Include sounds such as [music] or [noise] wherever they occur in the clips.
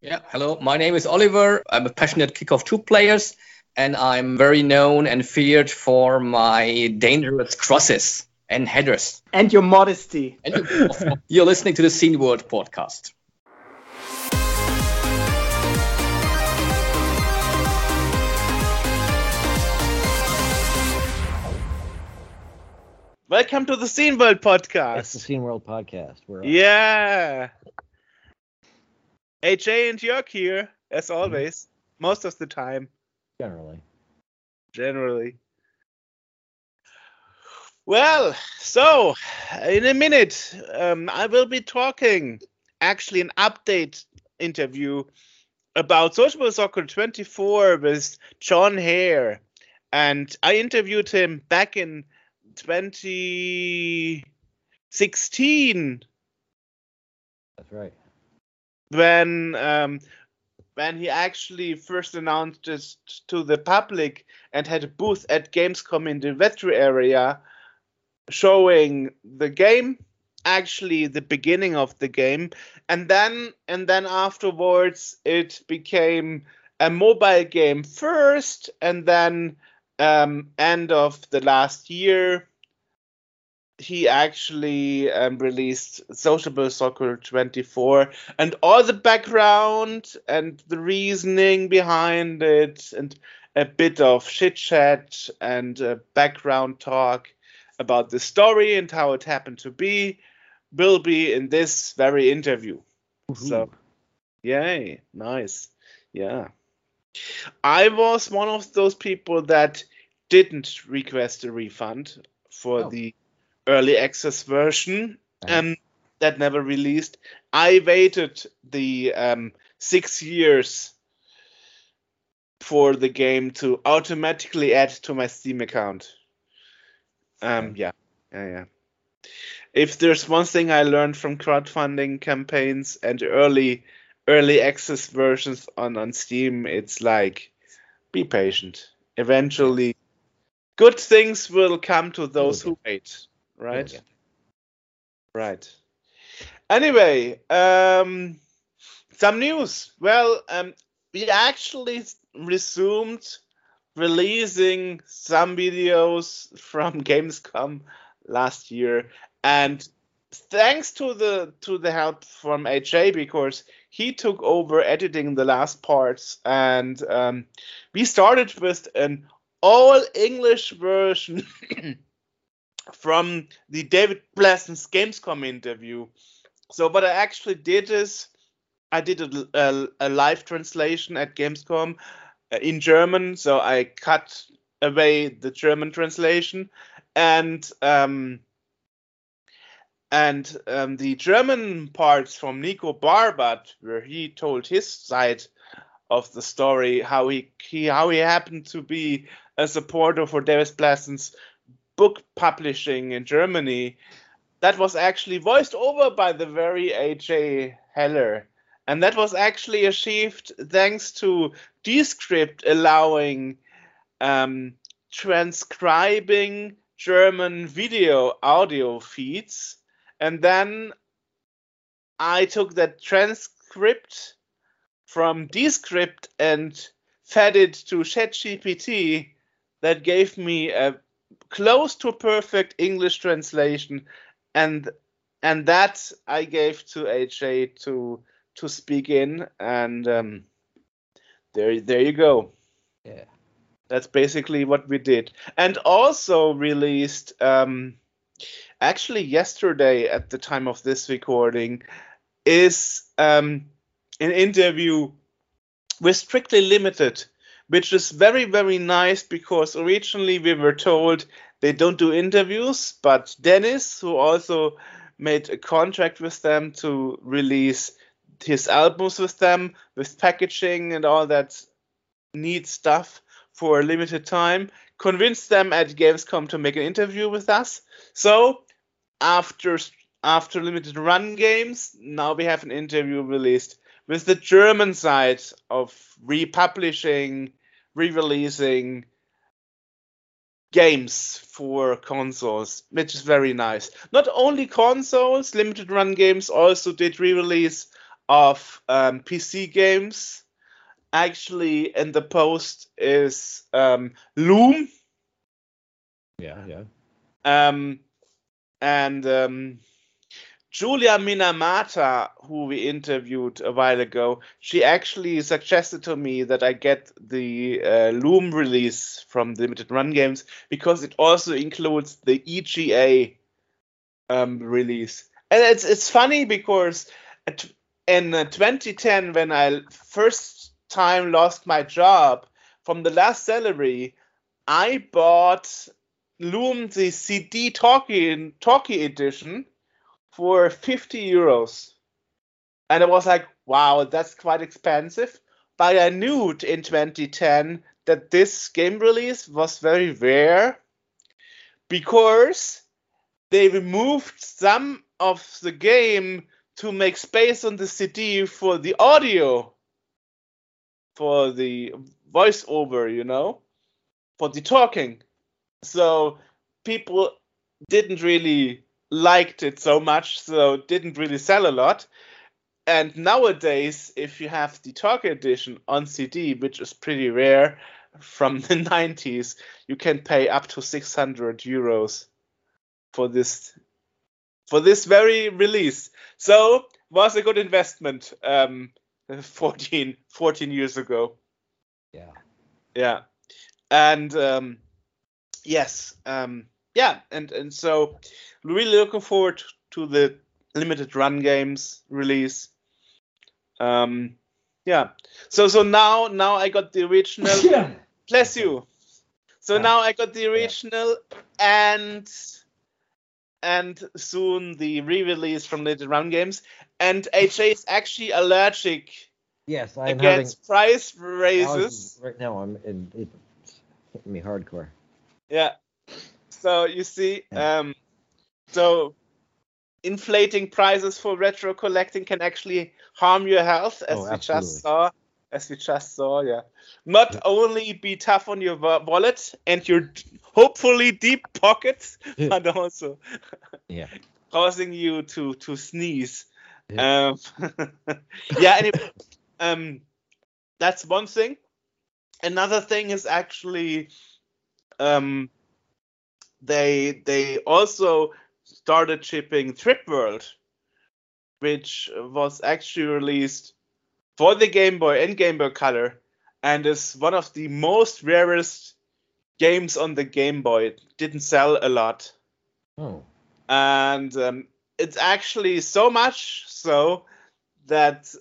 Yeah, hello. My name is Oliver. I'm a passionate Kickoff 2 players, and I'm very known and feared for my dangerous crosses and headers. And your modesty. And you, you're listening to the Scene World podcast. Welcome to the Scene World podcast. It's the Scene World podcast. We're yeah. AJ and York here, as mm-hmm. always, mm-hmm. most of the time. Generally. Generally. Well, so in a minute, um, I will be talking, actually, an update interview about Sociable Soccer 24 with Jon Hare. And I interviewed him back in 2016. That's right. When um, when he actually first announced this to the public and had a booth at Gamescom in the Vetri area, showing the game, actually the beginning of the game, and then and then afterwards it became a mobile game first, and then um, end of the last year he actually um, released Sociable Soccer 24 and all the background and the reasoning behind it and a bit of chit chat and uh, background talk about the story and how it happened to be will be in this very interview. Mm-hmm. So, yay, nice. Yeah. I was one of those people that didn't request a refund for oh. the early access version and um, that never released. I waited the um, six years for the game to automatically add to my Steam account. Um, yeah, yeah, yeah. If there's one thing I learned from crowdfunding campaigns and early early access versions on on Steam, it's like be patient. Eventually, good things will come to those who wait right? Right. Anyway, um, some news. Well, um, we actually resumed releasing some videos from [laughs] Gamescom last year, and thanks to the to the help from AJ because he took over editing the last parts, and um, we started with an all English version [coughs] from the David Pleasance's Gamescom interview. So what I actually did is I did a, a, a live translation at Gamescom uh, in German. So I cut away the German translation and um, and um, the German parts from Nico Barbat, where he told his side of the story, how he, he how he happened to be a supporter for David Pleasance's book publishing in Germany that was actually voiced over by the very AJ Heller. And that was actually achieved thanks to Descript allowing um, transcribing German video audio feeds. And then I took that transcript from Descript and fed it to ChatGPT that gave me a close to perfect English translation, and and that I gave to AJ to to speak in, and um, there there you go. Yeah, that's basically what we did, and also released. Um, actually, yesterday at the time of this recording, is um, an interview with Strictly Limited which is very, very nice because originally we were told they don't do interviews, but Dennis, who also made a contract with them to release his albums with them, with packaging and all that neat stuff for a limited time, convinced them at Gamescom to make an interview with us. So after after limited run games, now we have an interview released with the German side of republishing re-releasing games for consoles, which is very nice. Not only consoles, limited run games also did re-release of um, PC games. Actually, in the post is um, Loom Yeah, yeah. um, and um, Julia Minamata, who we interviewed a while ago, she actually suggested to me that I get the uh, Loom release from Limited Run Games because it also includes the EGA um, release. And it's it's funny because in uh, 2010, when I first time lost my job from the last salary, I bought Loom the CD Talkie Talkie edition for 50 euros. And I was like, wow, that's quite expensive. But I knew in 2010 that this game release was very rare because they removed some of the game to make space on the CD for the audio, for the voiceover, you know, for the talking. So people didn't really liked it so much, so didn't really sell a lot. And nowadays, if you have the Talk Edition on CD, which is pretty rare from the [laughs] 90s, you can pay up to 600 euros for this for this very release. So was a good investment um, [laughs] 14, 14 years ago. Yeah. Yeah, and um, yes, um, yeah, and and so really looking forward to the limited run games release. Um, yeah, so so now now I got the original. [laughs] Bless you. So Yeah. now I got the original and and soon the re-release from Limited Run Games. And AJ is actually allergic Yes, I'm against price raises. right now. I'm in, it's hitting me hardcore. Yeah. So you see, Yeah. um, so inflating prices for retro collecting can actually harm your health, as Oh, we absolutely. just saw. As we just saw, yeah. Not Yeah. only be tough on your wallet and your hopefully deep pockets, [laughs] Yeah. but also [laughs] Yeah. [laughs] causing you to to sneeze. Um, yeah. Anyway, um, that's one thing. Another thing is actually, um, they they also started shipping Trip World, which was actually released for the Game Boy and Game Boy Color, and is one of the most rarest games on the Game Boy. It didn't sell a lot Oh. and um, it's actually so much so that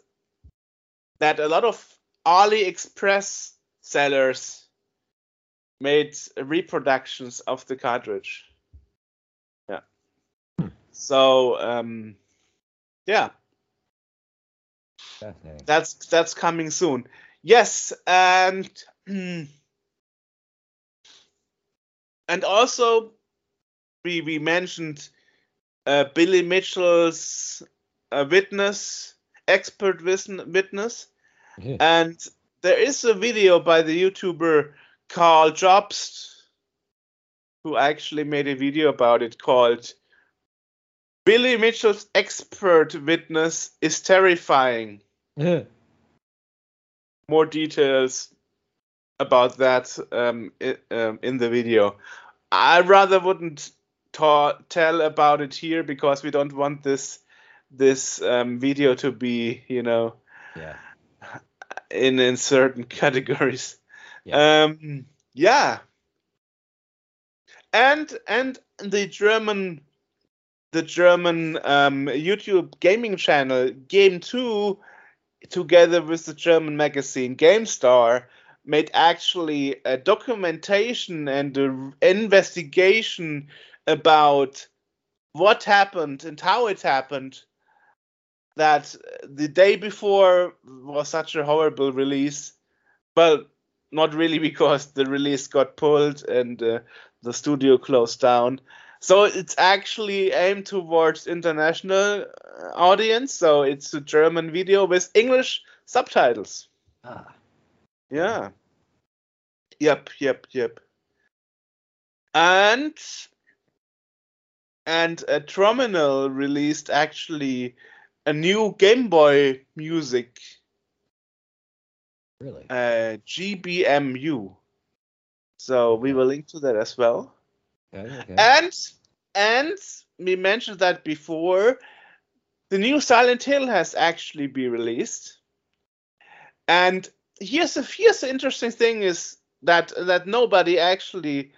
that a lot of AliExpress sellers made reproductions of the cartridge. Yeah. Hmm. So um, yeah, Fascinating. that's that's coming soon. Yes, and and also we we mentioned uh, Billy Mitchell's uh, witness, expert witness, and there is a video by the YouTuber Karl Jobst who actually made a video about it called Billy Mitchell's expert witness is terrifying. Yeah. More details about that um, i- um, in the video. I rather wouldn't ta- tell about it here because we don't want this this um, video to be, you know, yeah. in in certain [laughs] categories. Yeah. Um, yeah. And and the German the German um, YouTube gaming channel Game 2 together with the German magazine GameStar made actually a documentation and an investigation about what happened and how it happened that the day before was such a horrible release well not really [laughs] because the release got pulled and uh, the studio closed down. So it's actually aimed towards international uh, audience. So it's a german video with english subtitles. Ah. yeah. Yep yep yep. And and uh, Tronimal released actually a new Game Boy music, Really? uh, GBMU. So we will link to that as well. Okay, okay. And and we mentioned that before. The new Silent Hill has actually been released. And here's a here's the interesting thing is that that nobody actually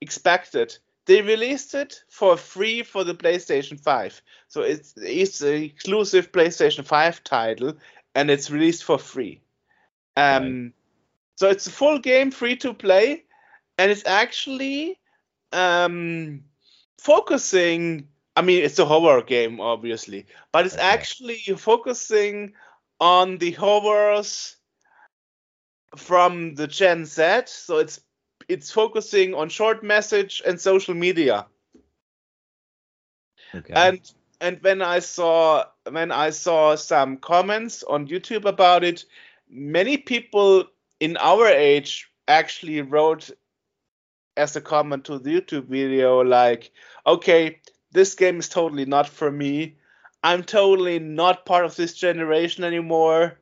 expected. They released it for free for the PlayStation 5. So it's it's an exclusive PlayStation 5 title and it's released for free. Um so it's a full game free to play and it's actually um focusing I mean it's a horror game obviously, but it's Okay. actually focusing on the horrors from the Gen Z. So it's it's focusing on short message and social media. okay. And and when I saw when I saw some comments on YouTube about it, many people in our age actually wrote as a comment to the YouTube video like, okay, this game is totally not for me. I'm totally not part of this generation anymore.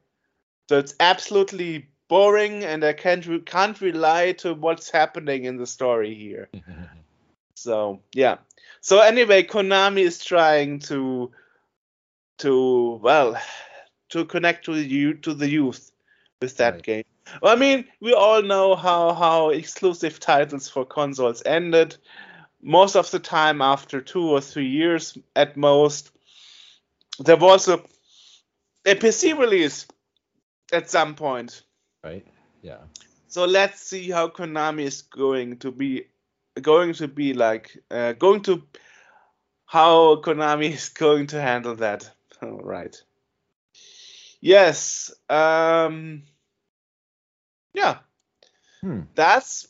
So it's absolutely boring and I can't re- can't rely to what's happening in the story here. [laughs] So yeah. So anyway, Konami is trying to to well to connect to you to the youth with that Right. game. Well, I mean, we all know how how exclusive titles for consoles ended. Most of the time, after two or three years at most, there was a a PC release at some point. right? Yeah. So let's see how Konami is going to be going to be like uh, going to how Konami [laughs] is going to handle that. All right. Yes. Um yeah. Hmm. That's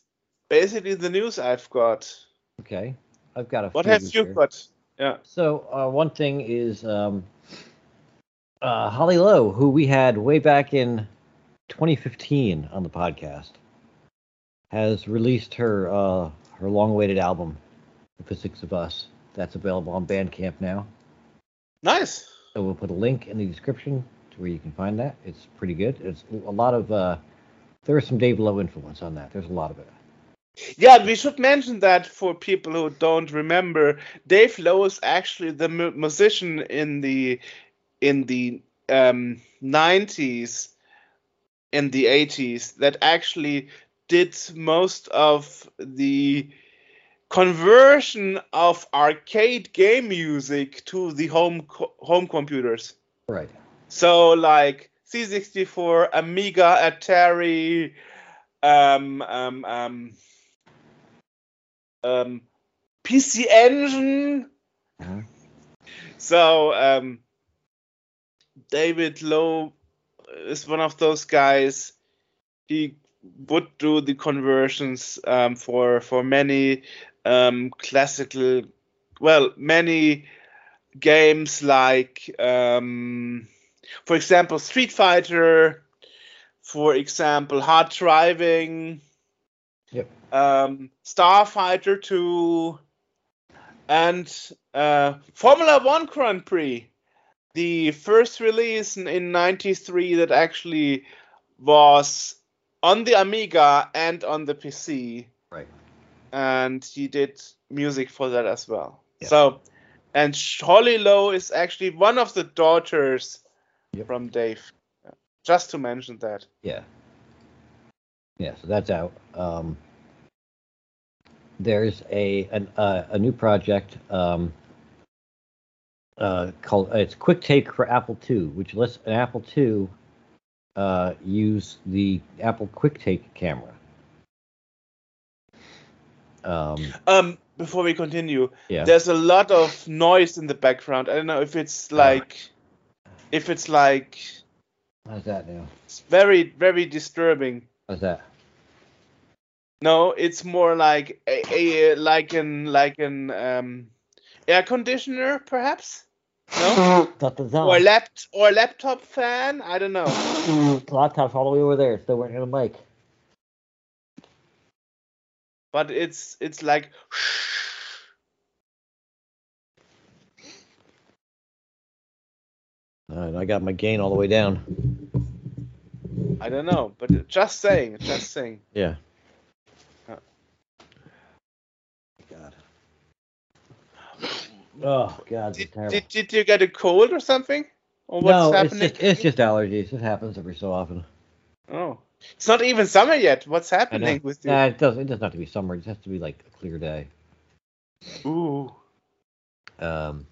basically the news I've got. Okay. I've got a What have you here. got? Yeah. So uh, one thing is um, uh, Holly Lowe, who we had way back in 2015 on the podcast, has released her uh, her long-awaited album, The Physics of Us. That's available on Bandcamp now. Nice. So we'll put a link in the description where you can find that. It's pretty good. It's a lot of uh, there is some Dave Lowe influence on that. There's a lot of it. Yeah, we should mention that for people who don't remember, Dave Lowe is actually the mu- musician in the in the um, 90s in the 80s that actually did most of the conversion of arcade game music to the home co- home computers. Right. So like C64, Amiga, Atari, um, um, um, um, PC Engine. Mhm. So um, David Lowe is one of those guys. He would do the conversions um, for for many um, classical, well, many games like, um, for example, Street Fighter. For example, Hard Driving Yep. um, Starfighter 2, and uh, Formula One Grand Prix. The first release in, in 93 that actually was on the Amiga and on the PC. Right. And he did music for that as well. Yeah. So, and Holly Lowe is actually one of the daughters Yep. from Dave. Just to mention that. Yeah. Yeah, so that's out. Um, there's a an, uh, a new project um, uh, called uh, it's QuickTake for Apple II, which lets an Apple II uh, use the Apple QuickTake camera. Um, Um, before we continue, yeah. there's a lot of noise in the background. I don't know if it's like, if it's like How's that now? it's very very disturbing. How's that? No, it's more like a, a like an like an um, air conditioner perhaps. No, [laughs] Nothing's or lap or laptop fan. I don't know. [laughs] Laptop's all the way over there. Still working on the mic. But it's it's like. I got my gain all the way down. I don't know, but just saying, just saying. Yeah. Uh. God. Oh God, Did, did, did you get a cold or something? Or what's no, it's happening? just it's just allergies. It happens every so often. Oh, it's not even summer yet. What's happening with you? Nah, it doesn't. It doesn't have to be summer. It just has to be like a clear day. Ooh. Um.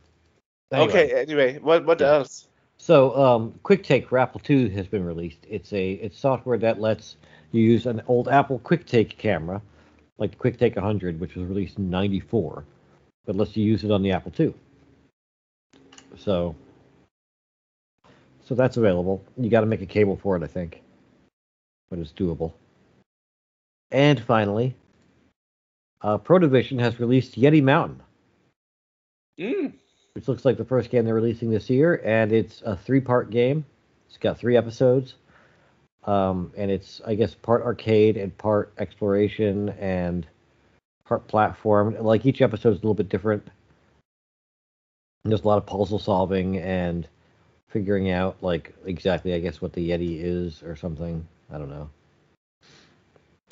anyway. Okay. Anyway, what what Yeah. else? So, um, QuickTake for Apple II has been released. It's a it's software that lets you use an old Apple QuickTake camera, like the QuickTake 100, which was released in '94, but lets you use it on the Apple II. So, so that's available. You got to make a cable for it, I think, but it's doable. And finally, uh, Protovision has released Yeti Mountain Mm. Which looks like the first game they're releasing this year, and it's a three-part game. It's got three episodes, um, and it's I guess part arcade and part exploration and part platform. Like each episode is a little bit different. And there's a lot of puzzle solving and figuring out like exactly I guess what the Yeti is or something. I don't know.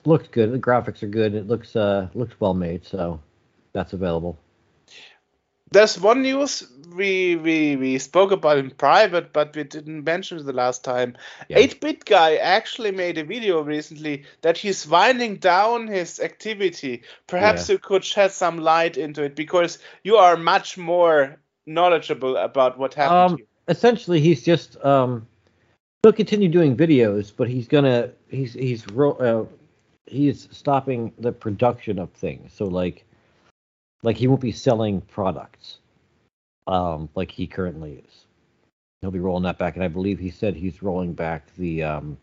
Looks good. The graphics are good. It looks uh looks well made, so that's available. There's one news we we we spoke about in private, but we didn't mention it the last time. Yeah. 8-bit guy actually made a video recently that he's winding down his activity. Perhaps you could shed some light into it because you are much more knowledgeable about what happened. Um, essentially, he's just um, he'll continue doing videos, but he's gonna he's he's ro- uh, he's stopping the production of things. So like like he won't be selling products um, like he currently is. He'll be rolling that back, and I believe he said he's rolling back the um,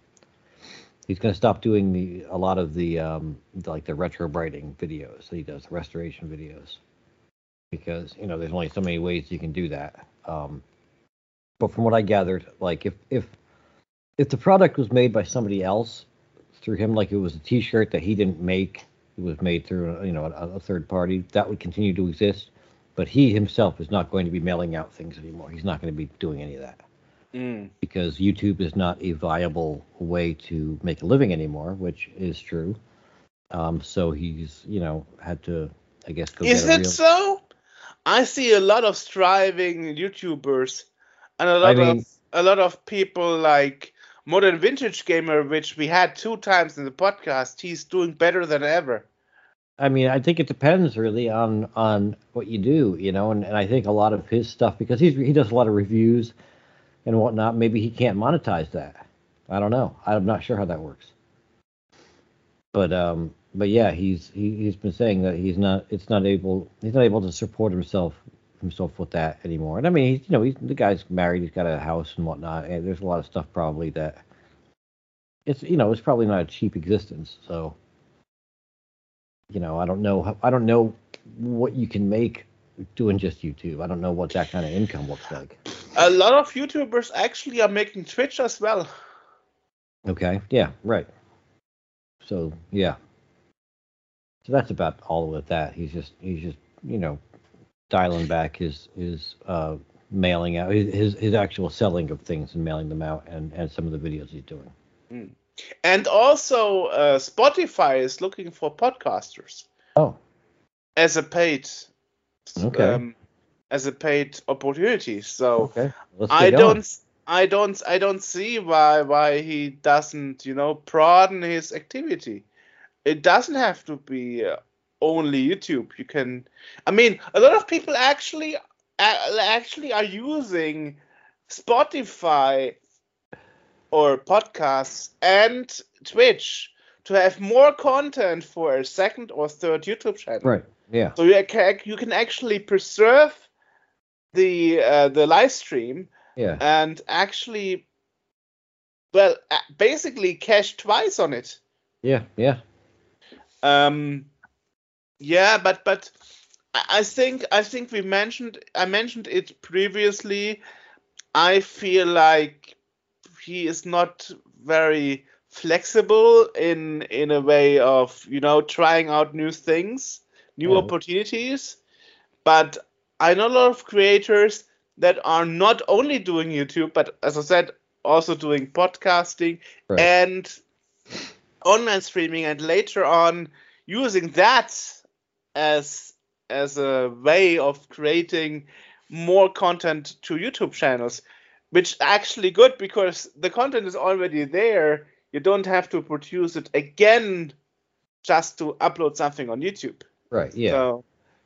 he's gonna stop doing the a lot of the um, like the retro writing videos that he does, the restoration videos, because you know there's only so many ways you can do that. Um, but from what I gathered, like if if if the product was made by somebody else through him, like it was a T-shirt that he didn't make, it was made through you know a, a third party, that would continue to exist. But he himself is not going to be mailing out things anymore. He's not going to be doing any of that Mm. because YouTube is not a viable way to make a living anymore, which is true. Um, so he's you know had to I guess go Is it real. so? I see a lot of striving YouTubers and a lot I mean- of a lot of people like Modern Vintage Gamer, which we had two times in the podcast. He's doing better than ever. I mean, I think it depends really on on what you do, you know, and, and I think a lot of his stuff because he's he does a lot of reviews and whatnot. Maybe he can't monetize that. I don't know. I'm not sure how that works. But um, but yeah, he's he, he's been saying that he's not it's not able he's not able to support himself himself with that anymore. And I mean, he's, you know, he's the guy's married, he's got a house and whatnot, and there's a lot of stuff probably that it's you know it's probably not a cheap existence. So you know, I don't know. I don't know what you can make doing just YouTube. I don't know what that kind of income looks like. A lot of YouTubers actually are making Twitch as well. Okay. Yeah. Right. So yeah. So that's about all with that. He's just he's just you know dialing back his his uh mailing out his his, actual selling of things and mailing them out and and some of the videos he's doing. And also, uh, Spotify is looking for podcasters Oh. as a paid, Okay. um, as a paid opportunity. So Okay. I don't, I don't, I don't see why why he doesn't, you know, broaden his activity. It doesn't have to be uh, only YouTube. You can, I mean, a lot of people actually, actually are using Spotify or podcasts and Twitch to have more content for a second or third YouTube channel. Right. Yeah. So you can you can actually preserve the uh, the live stream Yeah. and actually, well, basically cash twice on it. Yeah. Yeah. Um, yeah, but but I think I think we mentioned I mentioned it previously. I feel like he is not very flexible in in a way of you know trying out new things, new Yeah. opportunities. But I know a lot of creators that are not only doing YouTube, but as I said, also doing podcasting Right. and online streaming, and later on using that as as a way of creating more content to YouTube channels, which actually good because the content is already there. You don't have to produce it again just to upload something on YouTube. Right. Yeah. So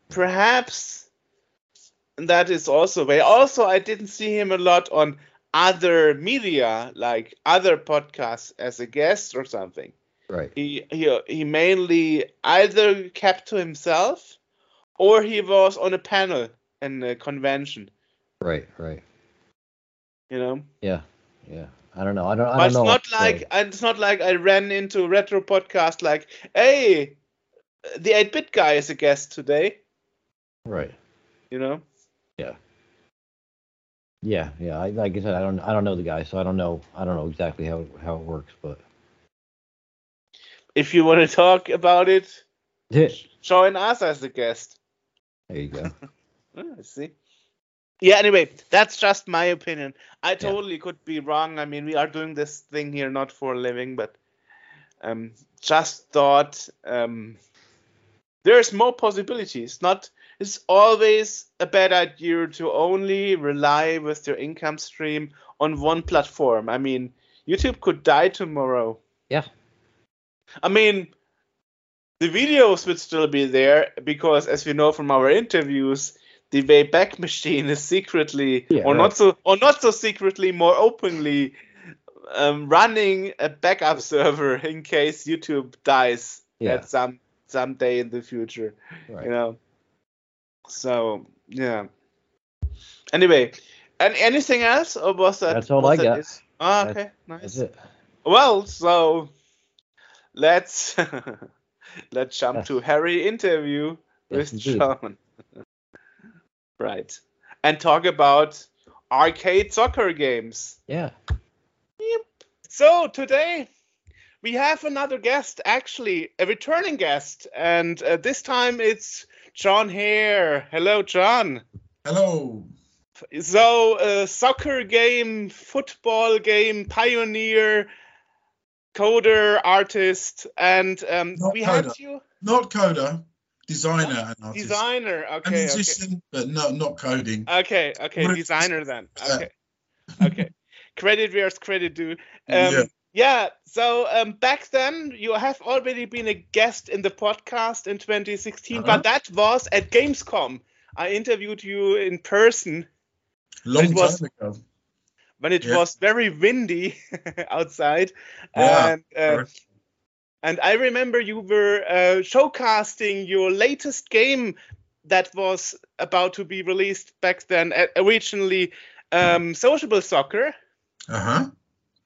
perhaps that is also a way. Also, I didn't see him a lot on other media, like other podcasts as a guest or something. Right. He he he mainly either kept to himself or he was on a panel in a convention. Right. Right. You know, Yeah. Yeah. I don't know. I don't. I but don't it's know. what not like and it's not like I ran into retro podcast like, hey, the 8-bit guy is a guest today. Right. You know. Yeah. Yeah. Yeah. I, like I said, I don't. I don't know the guy, so I don't know. I don't know exactly how how it works, but. If you want to talk about it, there join us as a guest. There you go. Oh, [laughs] I see. Yeah, anyway, that's just my opinion. I totally could be wrong. I mean, we are doing this thing here not for a living, but um, just thought um, there's more possibilities. Not it's always a bad idea to only rely with your income stream on one platform. I mean, YouTube could die tomorrow. Yeah. I mean, the videos would still be there because, as we know from our interviews, the Wayback [laughs] Machine is secretly, Yeah, or right. not so, or not so secretly, more openly, um, running a backup [laughs] server in case YouTube dies Yeah. at some some day in the future. Right. You know. So yeah. Anyway, and anything else, or was that? That's all I that got. Ah, That's- okay, nice. That's it. Well, so let's [laughs] let's jump Yes. to Harry interview Yes, with indeed. Jon. [laughs] right. And talk about arcade soccer games. Yeah. So today we have another guest, actually a returning guest, and uh, this time it's Jon Hare. Hello, Jon. Hello. So, uh, soccer game, football game, pioneer, coder, artist, and um, Not we had you Not coder, designer and artist. designer. A Okay, okay, musician, but no, not coding. okay, okay, What designer then. [laughs] Yeah. Okay, okay. credit where's credit due. Um, Yeah. yeah. So um, back then you have already been a guest in the podcast in 2016, Uh-huh. but that was at Gamescom. I interviewed you in person Long it was- time ago. When it Yeah. was very windy [laughs] outside. Yeah, and, uh, and I remember you were uh, showcasting your latest game that was about to be released back then, originally um, Sociable Soccer. Uh huh.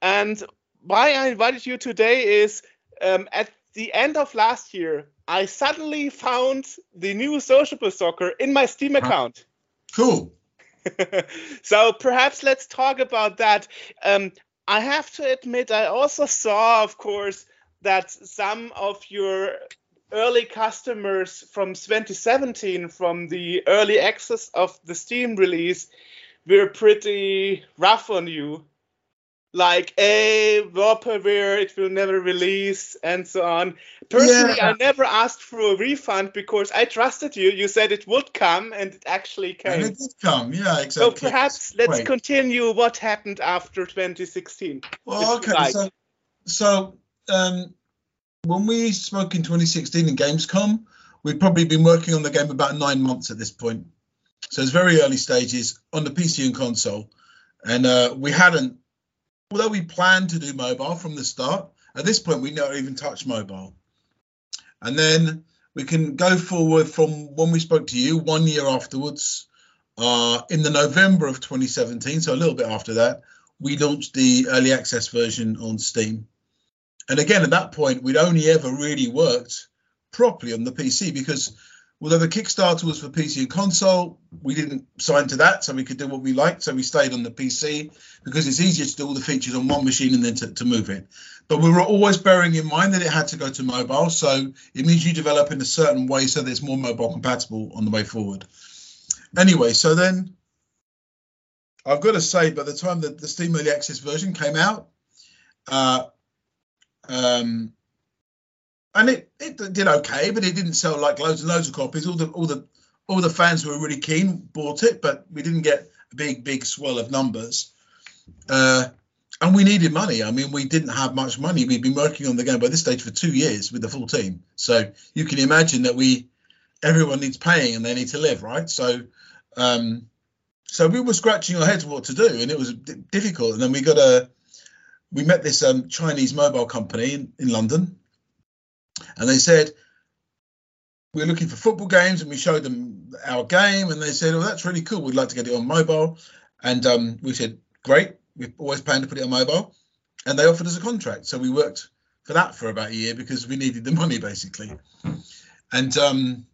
And why I invited you today is um, at the end of last year, I suddenly found the new Sociable Soccer in my Steam account. Cool. [laughs] so perhaps let's talk about that. Um, I have to admit, I also saw, of course, that some of your early customers from 2017, from the early access of the Steam release, were pretty rough on you. Like, a vaporware, it will never release, and so on. Personally, Yeah. I never asked for a refund because I trusted you. You said it would come, and it actually came. And it did come. Yeah, exactly. So perhaps let's Wait. continue what happened after 2016. Well, okay. like. So, so um, when we spoke in 2016 in Gamescom, we'd probably been working on the game about nine months at this point. So it's very early stages on the PC and console, and uh, we hadn't. Although we planned to do mobile from the start, at this point we never even touched mobile. And then we can go forward from when we spoke to you one year afterwards, uh, in the November of 2017, so a little bit after that, we launched the early access version on Steam. And again, at that point, we'd only ever really worked properly on the PC because although the Kickstarter was for PC and console, we didn't sign to that, so we could do what we liked. So we stayed on the PC because it's easier to do all the features on one machine and then to, to move it. But we were always bearing in mind that it had to go to mobile. So it means you develop in a certain way so that it's more mobile compatible on the way forward. Anyway, so then I've got to say, by the time that the Steam Early Access version came out, uh, um, and it, it did okay, but it didn't sell like loads and loads of copies. All the all the all the fans who were really keen bought it, but we didn't get a big big swell of numbers. Uh, and we needed money. I mean, we didn't have much money. We'd been working on the game by this stage for two years with the full team. So you can imagine that we everyone needs paying and they need to live, right? So um, so we were scratching our heads what to do, and it was difficult. And then we got a we met this um, Chinese mobile company in, in London, and they said we're looking for football games, and we showed them our game, and they said, "Oh, that's really cool. We'd like to get it on mobile." And um, we said, "Great. We've always planned to put it on mobile." And they offered us a contract, so we worked for that for about a year because we needed the money basically. And um,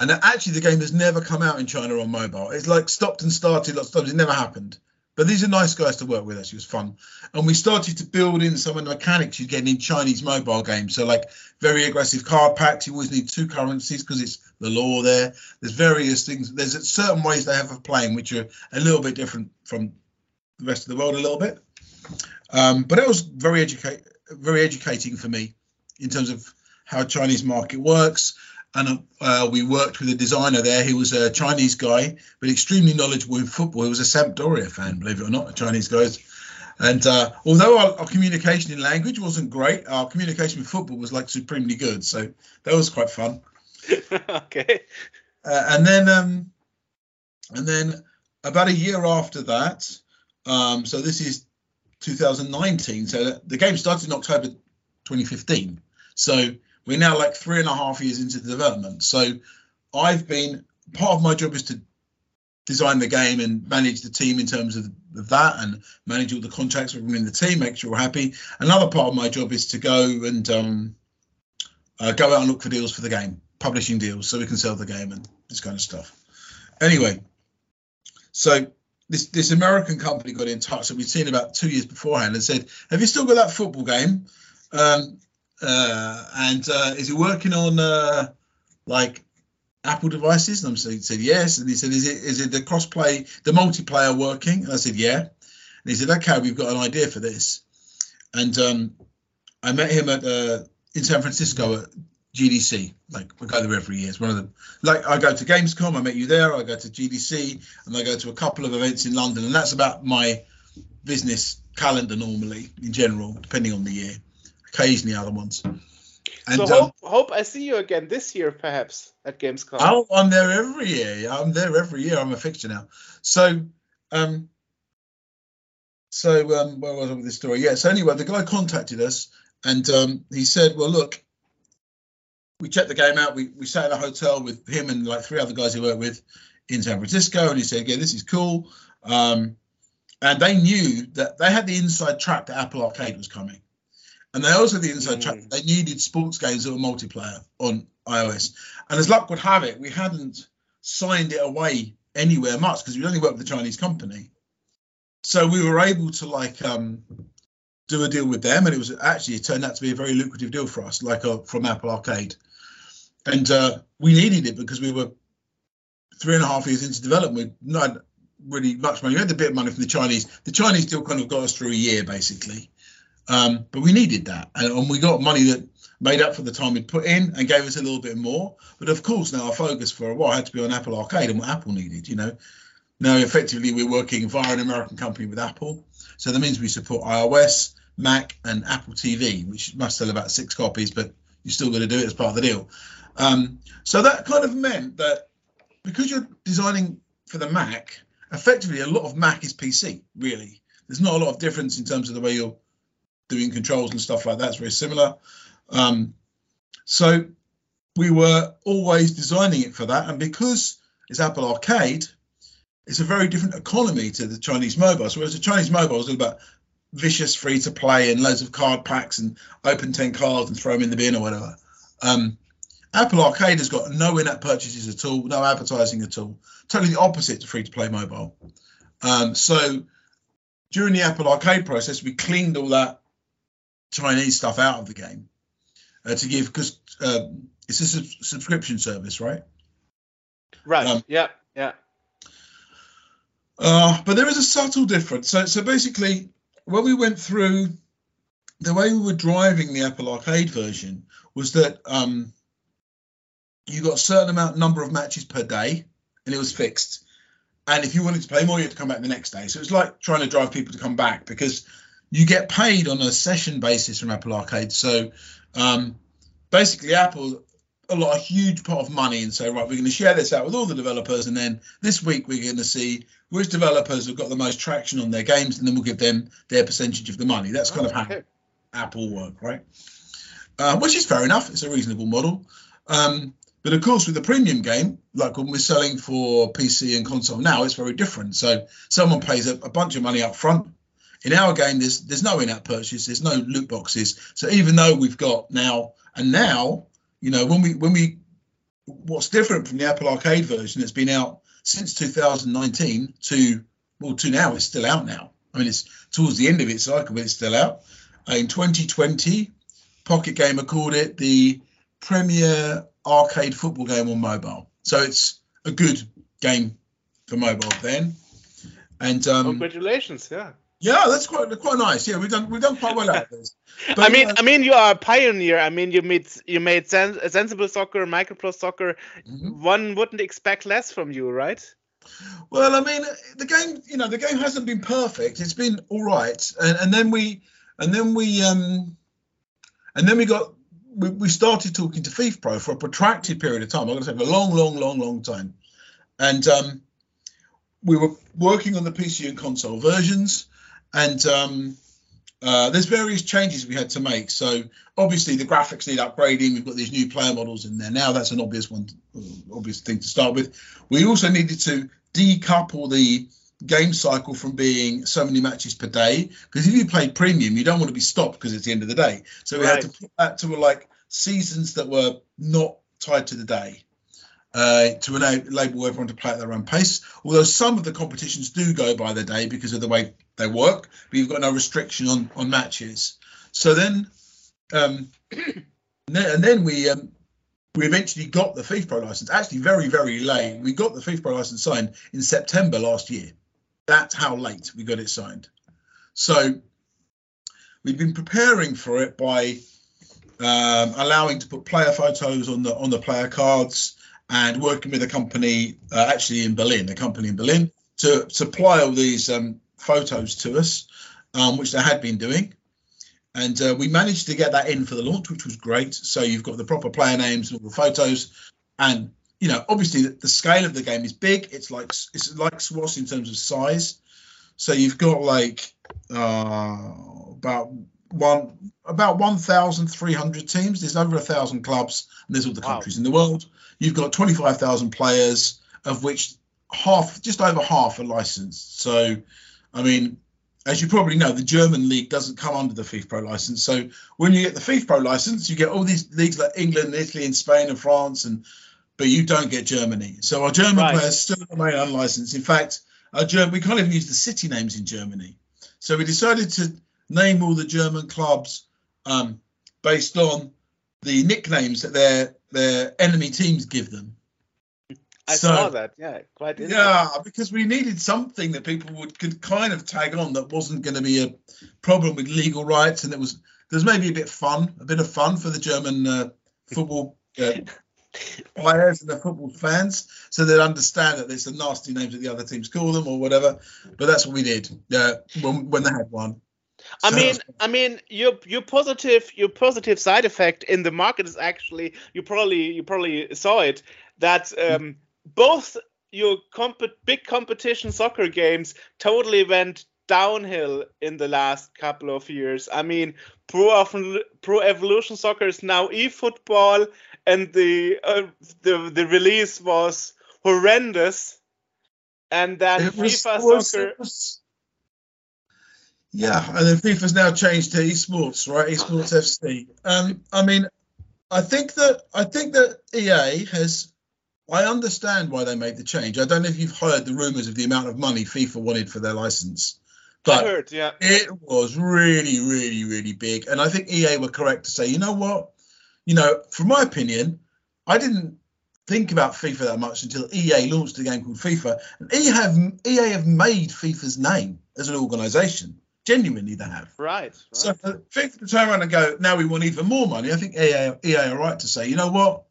and actually, the game has never come out in China on mobile. It's like stopped and started lots of times. It never happened. But these are nice guys to work with. Actually, it was fun. And we started to build in some of the mechanics you get in Chinese mobile games. So like very aggressive card packs. You always need two currencies because it's the law there. There's various things. There's certain ways they have of playing which are a little bit different from the rest of the world a little bit. Um, but it was very educate, very educating for me in terms of how Chinese market works and uh, we worked with a designer there. He was a Chinese guy, but extremely knowledgeable in football. He was a Sampdoria fan, believe it or not, a Chinese guy. And uh, although our, our, communication in language wasn't great, our communication with football was like supremely good. So that was quite fun. [laughs] okay. Uh, and then, um, and then about a year after that, um, so this is 2019. So the game started in October 2015. So we're now like three and a half years into the development. So I've been part of my job is to design the game and manage the team in terms of, of that and manage all the contracts within the team, make sure we're happy. Another part of my job is to go and um, uh, go out and look for deals for the game, publishing deals, so we can sell the game and this kind of stuff. Anyway, so this this American company got in touch that we'd seen about two years beforehand and said, "Have you still got that football game?" Um, uh, and uh, is he working on uh, like Apple devices? And I said yes. And he said, is it is it the crossplay, the multiplayer working? And I said yeah. And he said, okay, we've got an idea for this. And um, I met him at uh, in San Francisco at GDC. Like I go there every year. It's one of the like I go to Gamescom. I met you there. I go to GDC, and I go to a couple of events in London, and that's about my business calendar normally in general, depending on the year occasionally other ones. And, so hope, um, hope I see you again this year, perhaps at Gamescom. Oh, I'm there every year. I'm there every year. I'm a fixture now. So, um, so um, where was I with this story? Yeah. So anyway, the guy contacted us and um, he said, "Well, look, we checked the game out. We we sat in a hotel with him and like three other guys he worked with in San Francisco, and he said, "Yeah, this is cool." Um, and they knew that they had the inside track that Apple Arcade was coming. And they also the inside mm. track they needed sports games that were multiplayer on iOS. And as luck would have it, we hadn't signed it away anywhere much because we only worked with a Chinese company. So we were able to like um, do a deal with them, and it was actually it turned out to be a very lucrative deal for us, like uh, from Apple Arcade. And uh, we needed it because we were three and a half years into development. We not really much money. We had a bit of money from the Chinese. The Chinese deal kind of got us through a year, basically. Um, but we needed that, and, and, we got money that made up for the time we'd put in and gave us a little bit more. But of course, now our focus for a while had to be on Apple Arcade and what Apple needed. You know, now effectively we're working via an American company with Apple, so that means we support iOS, Mac, and Apple TV, which must sell about six copies, but you're still going to do it as part of the deal. Um, so that kind of meant that because you're designing for the Mac, effectively a lot of Mac is PC. Really, there's not a lot of difference in terms of the way you're doing controls and stuff like that. It's very similar. Um, so we were always designing it for that. And because it's Apple Arcade, it's a very different economy to the Chinese mobile. So whereas the Chinese mobile is all about vicious free to play and loads of card packs and open 10 cards and throw them in the bin or whatever. Um, Apple Arcade has got no in-app purchases at all, no advertising at all. Totally the opposite to free-to-play mobile. Um, so during the Apple Arcade process, we cleaned all that Chinese stuff out of the game uh, to give because uh, it's a sub- subscription service, right? Right. Um, yeah. Yeah. Uh, but there is a subtle difference. So, so basically, when we went through the way we were driving the Apple Arcade version was that um, you got a certain amount number of matches per day, and it was fixed. And if you wanted to play more, you had to come back the next day. So it's like trying to drive people to come back because you get paid on a session basis from Apple Arcade. So um, basically, Apple a lot a huge pot of money and say, right, we're going to share this out with all the developers, and then this week we're going to see which developers have got the most traction on their games, and then we'll give them their percentage of the money. That's kind of how Okay. Apple work, right? Uh, which is fair enough. It's a reasonable model. Um, but of course, with the premium game, like when we're selling for PC and console now, it's very different. So someone pays a, a bunch of money up front. In our game, there's there's no in-app purchase, there's no loot boxes. So even though we've got now and now, you know, when we when we what's different from the Apple Arcade version that's been out since 2019 to well to now, it's still out now. I mean, it's towards the end of its cycle, but it's still out. Uh, in 2020, Pocket Gamer called it the premier arcade football game on mobile. So it's a good game for mobile then. And um, Congratulations, yeah. Yeah, that's quite quite nice. Yeah, we've done we've done quite well at this. [laughs] But, I mean, uh, I mean, you are a pioneer. I mean, you made you made sen- sensible soccer, microprose soccer. Mhm. One wouldn't expect less from you, right? Well, I mean, the game, you know, the game hasn't been perfect. It's been all right, and, and then we, and then we, um, and then we got, we, we started talking to FIFPro for a protracted period of time. I'm going to say a long, long, long, long time, and um, we were working on the PC and console versions, and um, uh, there's various changes we had to make. So obviously the graphics need upgrading. We've got these new player models in there now. That's an obvious one, obvious thing to start with. We also needed to decouple the game cycle from being so many matches per day because if you play premium, you don't want to be stopped because it's the end of the day. So we had to put that to like seasons that were not tied to the day. Uh, to enable everyone to play at their own pace. Although some of the competitions do go by the day because of the way they work, but you've got no restriction on on matches. So then, um, [clears throat] and then, we um, we eventually got the FIFA license. Actually, very very late. We got the FIFA license signed in September last year. That's how late we got it signed. So we've been preparing for it by um, allowing to put player photos on the on the player cards and working with a company uh, actually in Berlin, a company in Berlin, to supply all these um, photos to us, um, which they had been doing. And uh, we managed to get that in for the launch, which was great. So you've got the proper player names and all the photos, and you know, obviously the, the scale of the game is big. It's like it's like SWOS in terms of size. So you've got like uh, about one about 1,300 teams. There's over a thousand clubs, and there's all the Wow. countries in the world. You've got 25,000 players, of which half, just over half, are licensed. So, I mean, as you probably know, the German league doesn't come under the FIFPro license. So when you get the FIFPro license, you get all these leagues like England, Italy, and Spain and France, and but you don't get Germany. So our German Right. players still remain unlicensed. In fact, our German we can't even use the city names in Germany. So we decided to name all the German clubs um, based on the nicknames that their their enemy teams give them. I So- saw that. Yeah, quite. Yeah, because we needed something that people would could kind of tag on that wasn't going to be a problem with legal rights, and it was there's maybe a bit fun, a bit of fun for the German uh, football uh, [laughs] players and the football fans, so they'd understand that there's the nasty names that the other teams call them or whatever. But that's what we did uh, when when they had one. I So mean, I mean, your your positive your positive side effect in the market is actually you probably you probably saw it that um, both your comp- big competition soccer games totally went downhill in the last couple of years. I mean, Pro Pro Evolution Soccer is now eFootball, and the uh, the the release was horrendous. And then It FIFA was- Soccer. was- Yeah, and then FIFA's now changed to esports, right? EA Sports FC. Um, I mean, I think that I think that EA has. I understand why they made the change. I don't know if you've heard the rumours of the amount of money FIFA wanted for their license, I but heard, yeah. it was really, really, really big. And I think EA were correct to say, you know what, you know, from my opinion, I didn't, think about FIFA that much until EA launched a game called FIFA. And EA have EA have made FIFA's name as an organisation. Genuinely, they have. Right. right. So for FIFA to turn around and go, now we want even more money. I think EA, EA are right to say, you know what,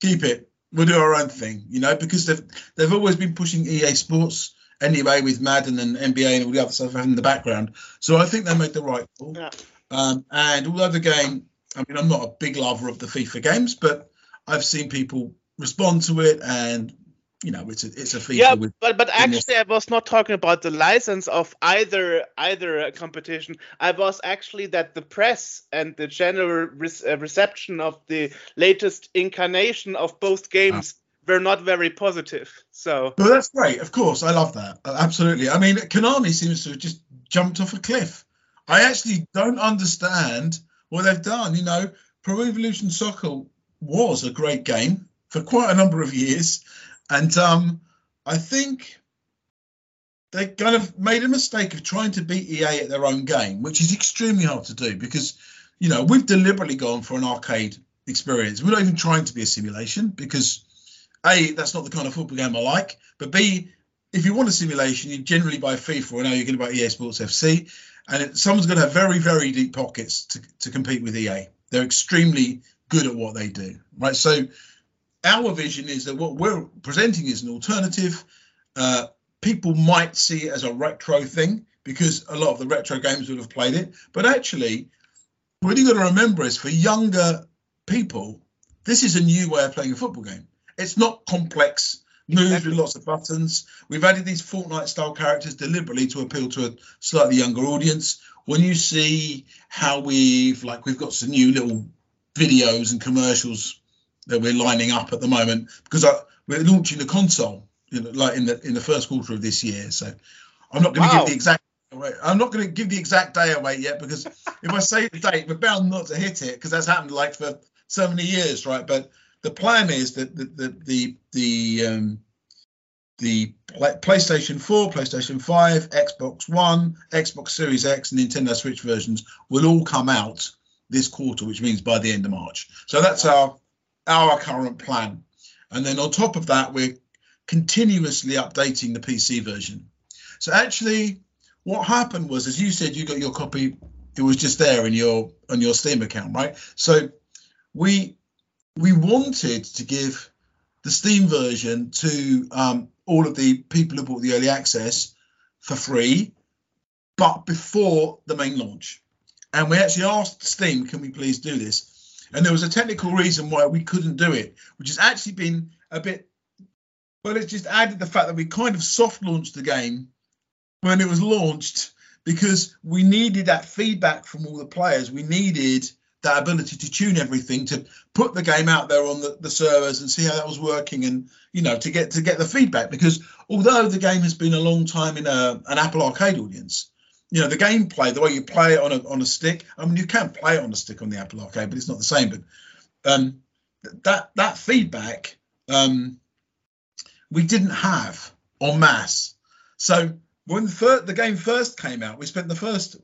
keep it. We'll do our own thing. You know, because they've they've always been pushing EA Sports anyway with Madden and NBA and all the other stuff in the background. So I think they made the right call. Yeah. Um, and although the game, I mean, I'm not a big lover of the FIFA games, but I've seen people respond to it, and you know, it's a it's a FIFA. yeah, with, but but actually, I was not talking about the license of either either uh, competition. I was actually that the press and the general re- uh, reception of the latest incarnation of both games were not very positive. So Well, that's great. Of course, I love that. Absolutely. I mean, Konami seems to have just jumped off a cliff. I actually don't understand what they've done. You know, Pro Evolution Soccer was a great game for quite a number of years, and um, I think they kind of made a mistake of trying to beat EA at their own game, which is extremely hard to do because, you know, we've deliberately gone for an arcade experience. We're not even trying to be a simulation because a, that's not the kind of football game I like. But B, if you want a simulation, you generally buy FIFA or now you're going to buy EA Sports FC. And it, someone's going to have very, very deep pockets to, to compete with EA. They're extremely good at what they do, right? So our vision is that what we're presenting is an alternative. Uh, people might see it as a retro thing because a lot of the retro games would have played it. But actually, what you've got to remember is for younger people, this is a new way of playing a football game. It's not complex moves Exactly. with lots of buttons. We've added these Fortnite style characters deliberately to appeal to a slightly younger audience. When you see how we've like we've got some new little videos and commercials that we're lining up at the moment because I, we're launching the console you know, like in the in the first quarter of this year. So I'm not going to Wow. give the exact away. I'm not going to give the exact day away yet because if I say the date, we're bound not to hit it because that's happened like for so many years, right? But the plan is that the the the the, um, the PlayStation 4, PlayStation 5, Xbox One, Xbox Series X, and Nintendo Switch versions will all come out this quarter, which means by the end of March. So that's our our current plan. And then on top of that, we're continuously updating the PC version. So actually, what happened was, as you said, you got your copy. It was just there in your on your Steam account, right? So we we wanted to give the Steam version to um, all of the people who bought the early access for free, but before the main launch. And we actually asked Steam, can we please do this? And there was a technical reason why we couldn't do it, which has actually been a bit, well, it's just added the fact that we kind of soft launched the game when it was launched because we needed that feedback from all the players. We needed that ability to tune everything to put the game out there on the, the servers and see how that was working and you know to get to get the feedback because although the game has been a long time in a, an apple arcade audience you know the gameplay the way you play it on a, on a stick i mean you can play it on a stick on the apple arcade but it's not the same but um that that feedback um we didn't have en masse so when the, fir- the game first came out we spent the first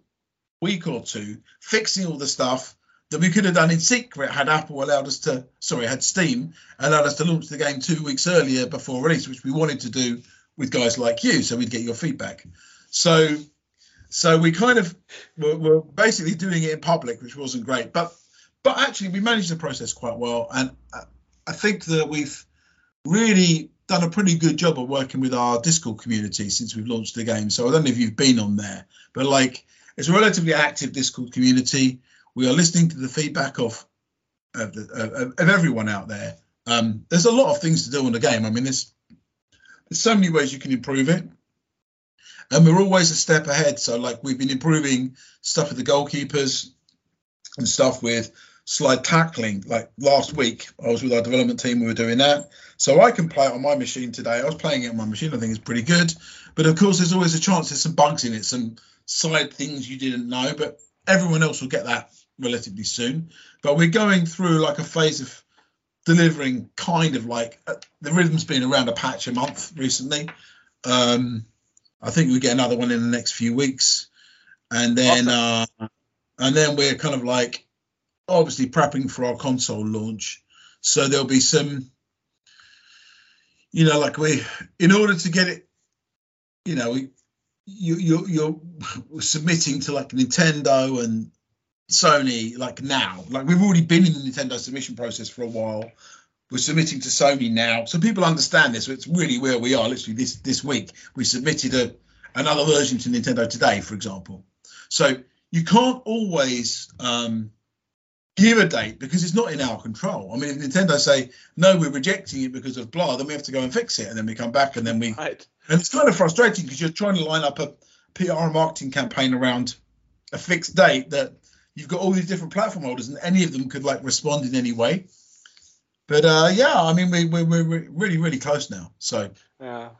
week or two fixing all the stuff that we could have done in secret had Apple allowed us to, sorry, had Steam allowed us to launch the game two weeks earlier before release, which we wanted to do with guys like you, so we'd get your feedback. So, so we kind of were, were basically doing it in public, which wasn't great, but but actually we managed the process quite well, and I, think that we've really done a pretty good job of working with our Discord community since we've launched the game. So I don't know if you've been on there, but like it's a relatively active Discord community we are listening to the feedback of of, the, of, of everyone out there. Um, there's a lot of things to do on the game. I mean, there's there's so many ways you can improve it, and we're always a step ahead. So, like we've been improving stuff with the goalkeepers and stuff with slide tackling. Like last week, I was with our development team. We were doing that, so I can play it on my machine today. I was playing it on my machine. I think it's pretty good, but of course, there's always a chance there's some bugs in it, some side things you didn't know, but everyone else will get that relatively soon. But we're going through like a phase of delivering kind of like uh, the rhythm's been around a patch a month recently. Um, I think we get another one in the next few weeks, and then uh, and then we're kind of like obviously prepping for our console launch. So there'll be some you know, like we, in order to get it, you know, we, you you're, you're submitting to like Nintendo and Sony like now. Like we've already been in the Nintendo submission process for a while. We're submitting to Sony now, so people understand this. So it's really where we are. Literally this this week, we submitted a another version to Nintendo today, for example. So you can't always um, give a date because it's not in our control. I mean, if Nintendo say no, we're rejecting it because of blah, then we have to go and fix it, and then we come back, and then we. Right. And it's kind of frustrating because you're trying to line up a PR marketing campaign around a fixed date that you've got all these different platform holders, and any of them could like respond in any way. But uh, yeah, I mean, we, we, we're really, really close now. So Yeah.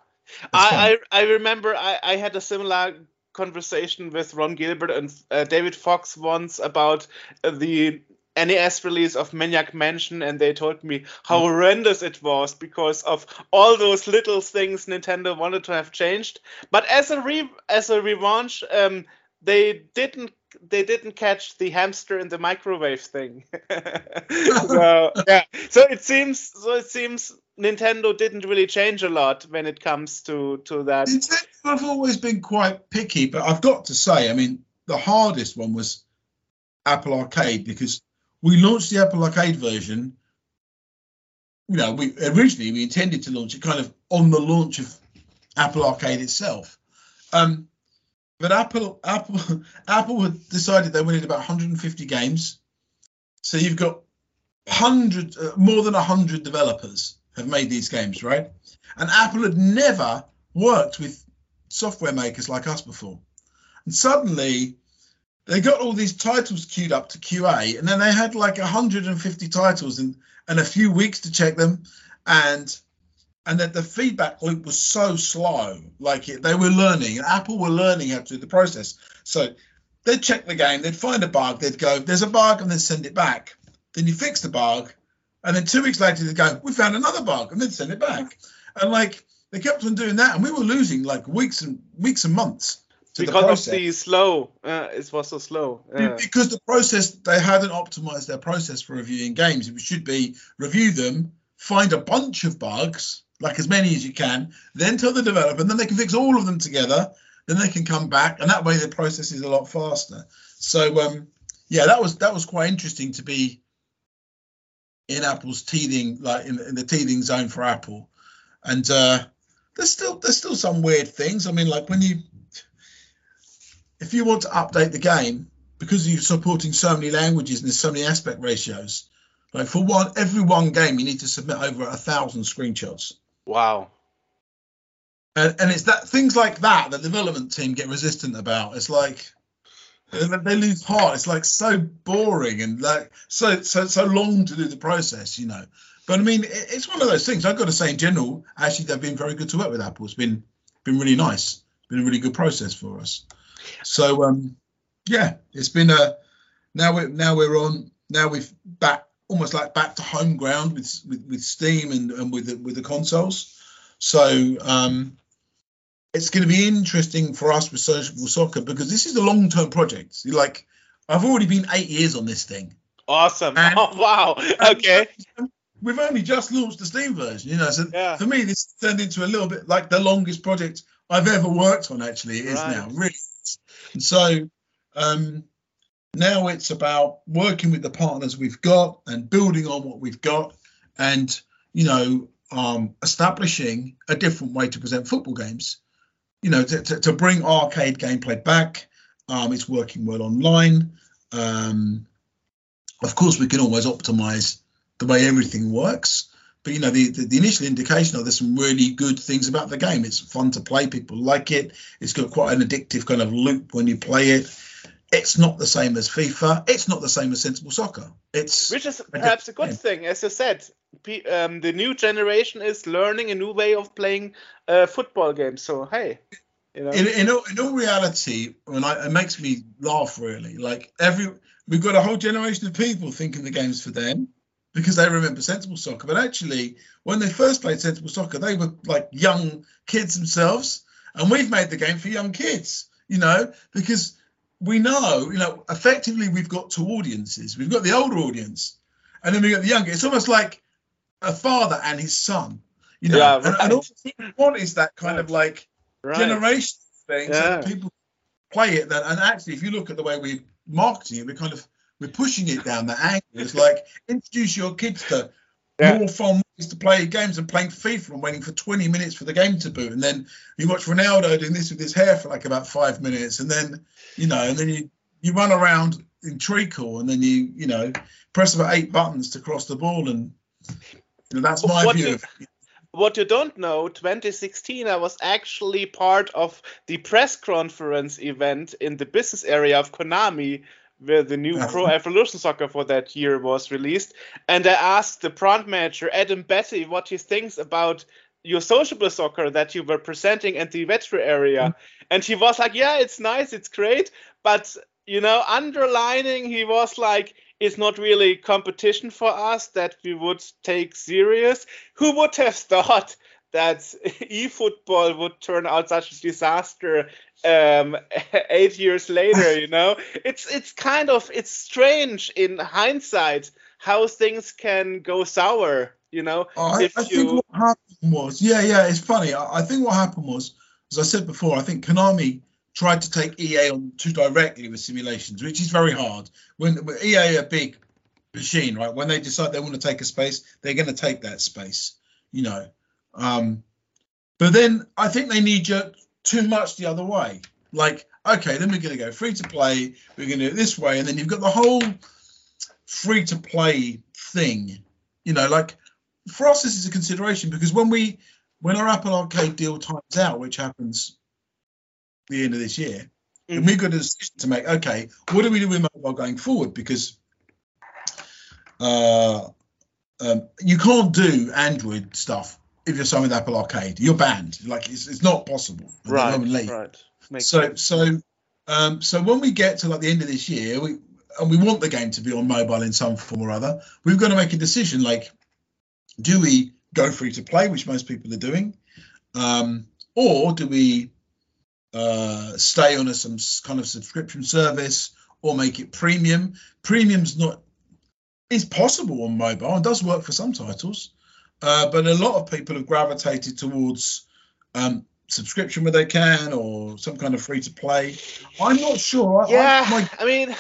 I, I I remember I, I had a similar conversation with Ron Gilbert and uh, David Fox once about uh, the NES release of Maniac Mansion, and they told me how Mm. horrendous it was because of all those little things Nintendo wanted to have changed. But as a re as a revanche, um, they didn't they didn't catch the hamster in the microwave thing. [laughs] so yeah, so it seems so it seems Nintendo didn't really change a lot when it comes to to that. Nintendo have always been quite picky, but I've got to say, I mean, the hardest one was Apple Arcade because we launched the Apple Arcade version. You know, we originally we intended to launch it kind of on the launch of Apple Arcade itself. Um, but Apple Apple [laughs] Apple had decided they wanted about 150 games. So you've got hundreds, uh, more than 100 developers have made these games, right? And Apple had never worked with software makers like us before. And suddenly they got all these titles queued up to QA, and then they had like 150 titles and, and a few weeks to check them. And and that the feedback loop was so slow, like it, they were learning, and Apple were learning how to do the process. So they'd check the game, they'd find a bug, they'd go, "There's a bug," and then send it back. Then you fix the bug, and then two weeks later they'd go, "We found another bug," and then send it back. And like they kept on doing that, and we were losing like weeks and weeks and months to the of process the slow, uh, it was so slow. Uh, because the process they hadn't optimized their process for reviewing games. It should be review them, find a bunch of bugs, like as many as you can, then tell the developer, and then they can fix all of them together. Then they can come back, and that way the process is a lot faster. So um, yeah, that was that was quite interesting to be in Apple's teething, like in, in the teething zone for Apple, and uh, there's still there's still some weird things. I mean, like when you if you want to update the game because you're supporting so many languages and there's so many aspect ratios, like for one every one game you need to submit over a thousand screenshots. Wow. And, and it's that things like that that the development team get resistant about. It's like they, lose heart. It's like so boring and like so so so long to do the process, you know. But I mean, it, it's one of those things. I've got to say, in general, actually, they've been very good to work with Apple. It's been been really nice. Been a really good process for us. So um, yeah, it's been a now we're now we're on now we've back almost like back to home ground with with, with Steam and, and with the, with the consoles. So um, it's going to be interesting for us with Sociable Soccer because this is a long term project. Like I've already been eight years on this thing. Awesome. And- [laughs] oh, wow. Okay. We've only just launched the Steam version, you know. So Yeah. for me, this turned into a little bit like the longest project I've ever worked on. Actually, it is Right. now really. And so um, now it's about working with the partners we've got and building on what we've got, and you know, um, establishing a different way to present football games. You know, to, to, to bring arcade gameplay back. Um, it's working well online. Um, of course, we can always optimize the way everything works. But you know, the, the, the initial indication of there's some really good things about the game. It's fun to play. People like it. It's got quite an addictive kind of loop when you play it. It's not the same as FIFA. It's not the same as Sensible Soccer. It's Which is perhaps a good Yeah. thing. As you said, um, the new generation is learning a new way of playing uh, football games. So, hey, you know. in, in, all, in all reality, when I, it makes me laugh really. Like every we've got a whole generation of people thinking the game's for them because they remember sensible soccer. But actually, when they first played sensible soccer, they were like young kids themselves, and we've made the game for young kids. You know, because we know, you know, effectively we've got two audiences. We've got the older audience, and then we got the younger. It's almost like a father and his son. You know, Yeah, and, and right. all we want is that kind of like Right. generation thing, so Yeah. people play it. That and actually, if you look at the way we're marketing it, we're kind of we're pushing it down that angle. It's like introduce your kids to Yeah. more fun ways to play games and playing FIFA and waiting for 20 minutes for the game to boot, and then you watch Ronaldo doing this with his hair for like about five minutes, and then you know, and then you you run around in treacle, and then you you know press about eight buttons to cross the ball, and you know, that's my What view. you- of what you don't know, 2016, I was actually part of the press conference event in the business area of Konami, where the new Pro Evolution Soccer for that year was released. And I asked the brand manager, Adam Bhatti, what he thinks about your sociable soccer that you were presenting in the retro area. Mm. And he was like, Yeah, it's nice, it's great. But, you know, underlining, he was like, it's not really competition for us that we would take serious. Who would have [laughs] thought that [laughs] eFootball would turn out such a disaster um, [laughs] eight years later? You know, it's it's kind of it's strange in hindsight how things can go sour. You know, I, if I you- think what happened was, yeah, yeah, it's funny. I, I think what happened was, as I said before, I think Konami tried to take EA on too directly with simulations, which is very hard. When, when EA are a big machine, right? When they decide they want to take a space, they're going to take that space, you know. Um, but then I think they need you too much the other way. Like, okay, then we're going to go free to play. We're going to do it this way, and then you've got the whole free to play thing. You know, like for us, this is a consideration because when we when our Apple Arcade deal times out, which happens the end of this year, and we've got a decision to make. Okay, what do we do with mobile going forward? Because uh, um, you can't do Android stuff if you're signed with Apple Arcade. You're banned. Like it's, it's not possible. right, right. Makes So sense. so um, so when we get to like the end of this year, we and we want the game to be on mobile in some form or other, we've got to make a decision. Like, do we go free to play, which most people are doing, um, or do we uh, stay on a some kind of subscription service or make it premium? Premium's not is possible on mobile and does work for some titles, uh, but a lot of people have gravitated towards um, subscription where they can or some kind of free to play. I'm not sure. I- I- yeah my- i mean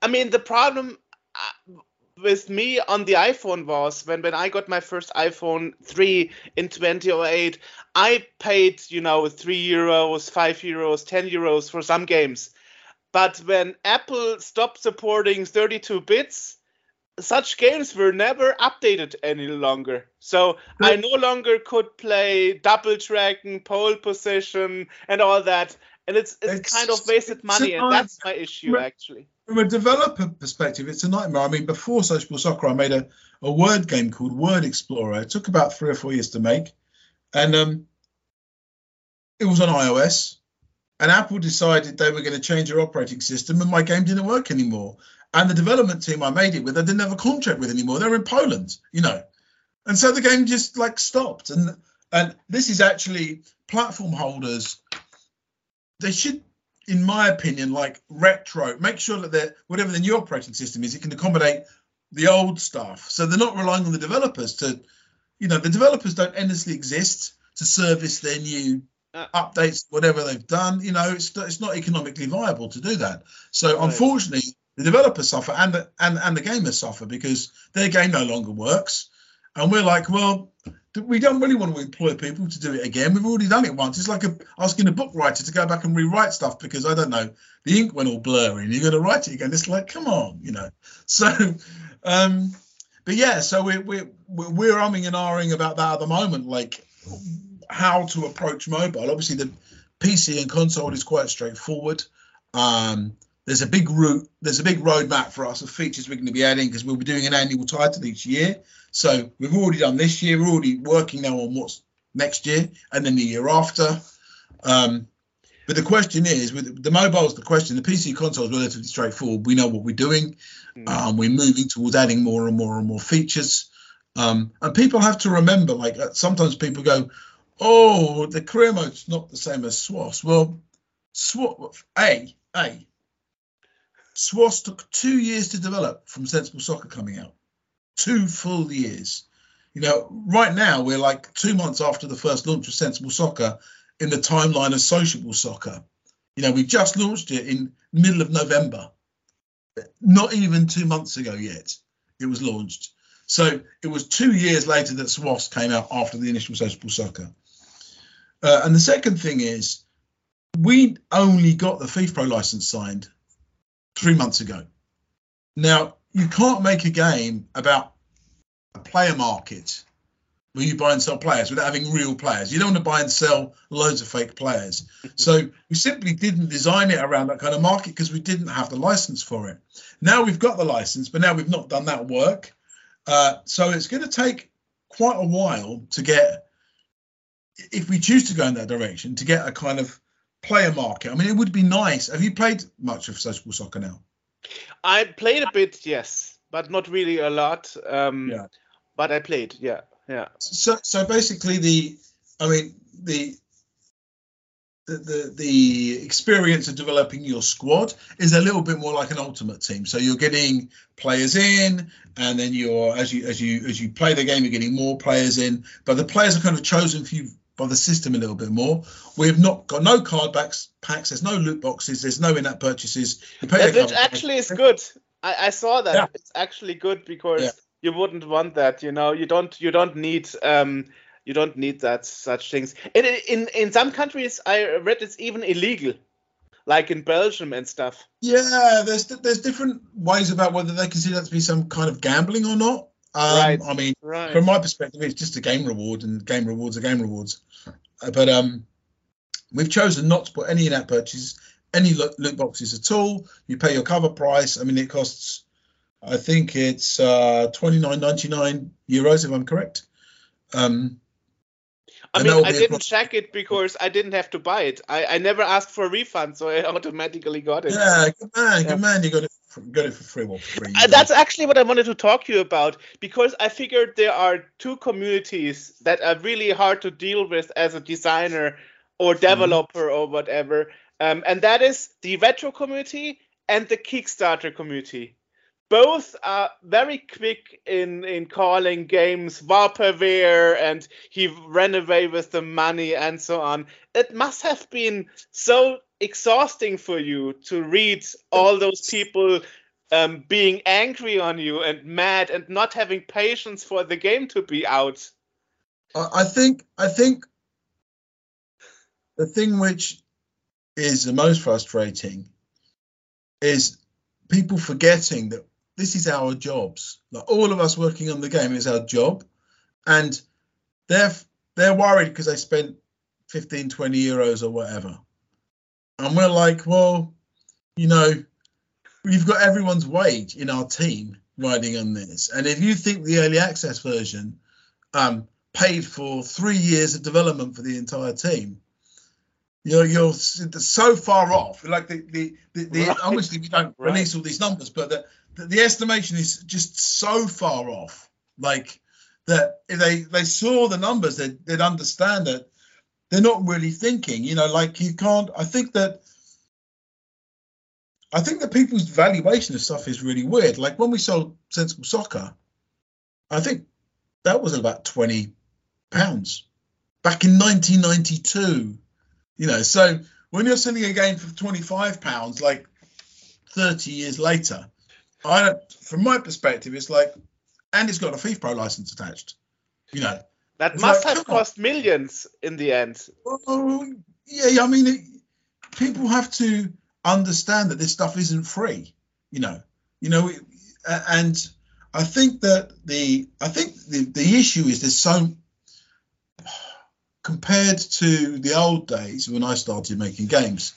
i mean the problem uh, with me on the iphone was when when i got my first iphone 3 in 2008 i paid you know 3 euros 5 euros 10 euros for some games but when apple stopped supporting 32 bits such games were never updated any longer so i no longer could play double dragon pole position and all that and it's it's, It's- kind of wasted money and that's my issue actually from a developer perspective, it's a nightmare. I mean, before Sociable Soccer, I made a, a word game called Word Explorer. It took about three or four years to make, and um, it was on iOS. And Apple decided they were going to change their operating system, and my game didn't work anymore. And the development team I made it with, I didn't have a contract with anymore. They're in Poland, you know, and so the game just like stopped. And and this is actually platform holders. They should in my opinion, like retro, make sure that they're whatever the new operating system is, it can accommodate the old stuff. So they're not relying on the developers to, you know, the developers don't endlessly exist to service their new Uh. updates, whatever they've done. You know, it's it's not economically viable to do that. So Right. unfortunately, the developers suffer and the and and the gamers suffer because their game no longer works. And we're like, well, we don't really want to employ people to do it again. We've already done it once. It's like a, asking a book writer to go back and rewrite stuff because I don't know the ink went all blurry and you're going to write it again. It's like, come on, you know. [laughs] So, um, but yeah, so we're we're we're umming and ahhing about that at the moment, like how to approach mobile. Obviously, the PC and console is quite straightforward. Um, there's a big route, there's a big roadmap for us of features we're going to be adding because we'll be doing an annual title each year. So we've already done this year. We're already working now on what's next year and then the year after. Um, but the question is, with the mobile's the question. The PC console is relatively straightforward. We know what we're doing. Mm. Um, we're moving towards adding more and more and more features. Um, and people have to remember, like uh, sometimes people go, "Oh, the career mode's not the same as SWOS." Well, SWOS a a SWOS took two years to develop from Sensible Soccer coming out, two full years. You know, right now we're like two months after the first launch of Sensible Soccer in the timeline of Sociable Soccer. You know, we just launched it in middle of November. Not even two months ago yet, it was launched. So it was two years later that SWOS came out after the initial Sociable Soccer. Uh, and the second thing is, we only got the FIFPro license signed three months ago. Now, you can't make a game about a player market where you buy and sell players without having real players. You don't want to buy and sell loads of fake players. [laughs] so we simply didn't design it around that kind of market because we didn't have the license for it. Now we've got the license, but now we've not done that work. Uh, so it's going to take quite a while to get, if we choose to go in that direction, to get a kind of player market. I mean, it would be nice. Have you played much of Sociable Soccer now? I played a bit, yes, but not really a lot. Um, Yeah. But I played, yeah, yeah. So, so basically, the, I mean, the, the, the the experience of developing your squad is a little bit more like an ultimate team. So you're getting players in, and then you're as you as you as you play the game, you're getting more players in. But the players are kind of chosen for you the system a little bit more. We've not got no card backs packs. There's no loot boxes. There's no in-app purchases. That, which actually is good. I, I saw that. Yeah. It's actually good because Yeah. you wouldn't want that. You know, you don't you don't need um you don't need that such things. In in in some countries, I read it's even illegal, like in Belgium and stuff. Yeah, there's there's different ways about whether they consider that to be some kind of gambling or not. Um, Right. I mean, Right. from my perspective, it's just a game reward, and game rewards are game rewards. Uh, But um, we've chosen not to put any in-app purchases, any loot, loot boxes at all. You pay your cover price. I mean, it costs, I think it's uh, twenty nine ninety nine euros, if I'm correct. Um, I mean, I didn't check it because I didn't have to buy it. I, I never asked for a refund, so I [laughs] automatically got it. yeah, good man, Yeah. good man. You got it, for, got it for free. Well, for free. Uh, that's actually what I wanted to talk to you about because I figured there are two communities that are really hard to deal with as a designer or developer or whatever, um, and that is the retro community and the Kickstarter community. Both are very quick in, in calling games vaporware and he ran away with the money and so on. It must have been so exhausting for you to read all those people um, being angry on you and mad and not having patience for the game to be out. I I think I think the thing which is the most frustrating is people forgetting that this is our jobs. Like all of us working on the game is our job, and they're they're worried because they spent 15, 20 euros or whatever, and we're like, well, you know, we've got everyone's wage in our team riding on this, and if you think the early access version um, paid for three years of development for the entire team. You're you're so far hmm. off. Like the the, the, the Right. obviously we don't Right. release all these numbers, but the, the the estimation is just so far off. Like that if they they saw the numbers, they'd, they'd understand that they're not really thinking. You know, like you can't. I think that. I think that people's valuation of stuff is really weird. Like when we sold Sensible Soccer, I think that was about 20 pounds back in 1992 you know so when you're selling a game for 25 pounds like 30 years later i don't from my perspective it's like and it's got a FIFPro license attached you know That It's must like, have come on. cost millions in the end. well, yeah yeah, i mean it, people have to understand that this stuff isn't free you know you know it- and i think that the i think the, the issue is there's so compared to the old days when i started making games.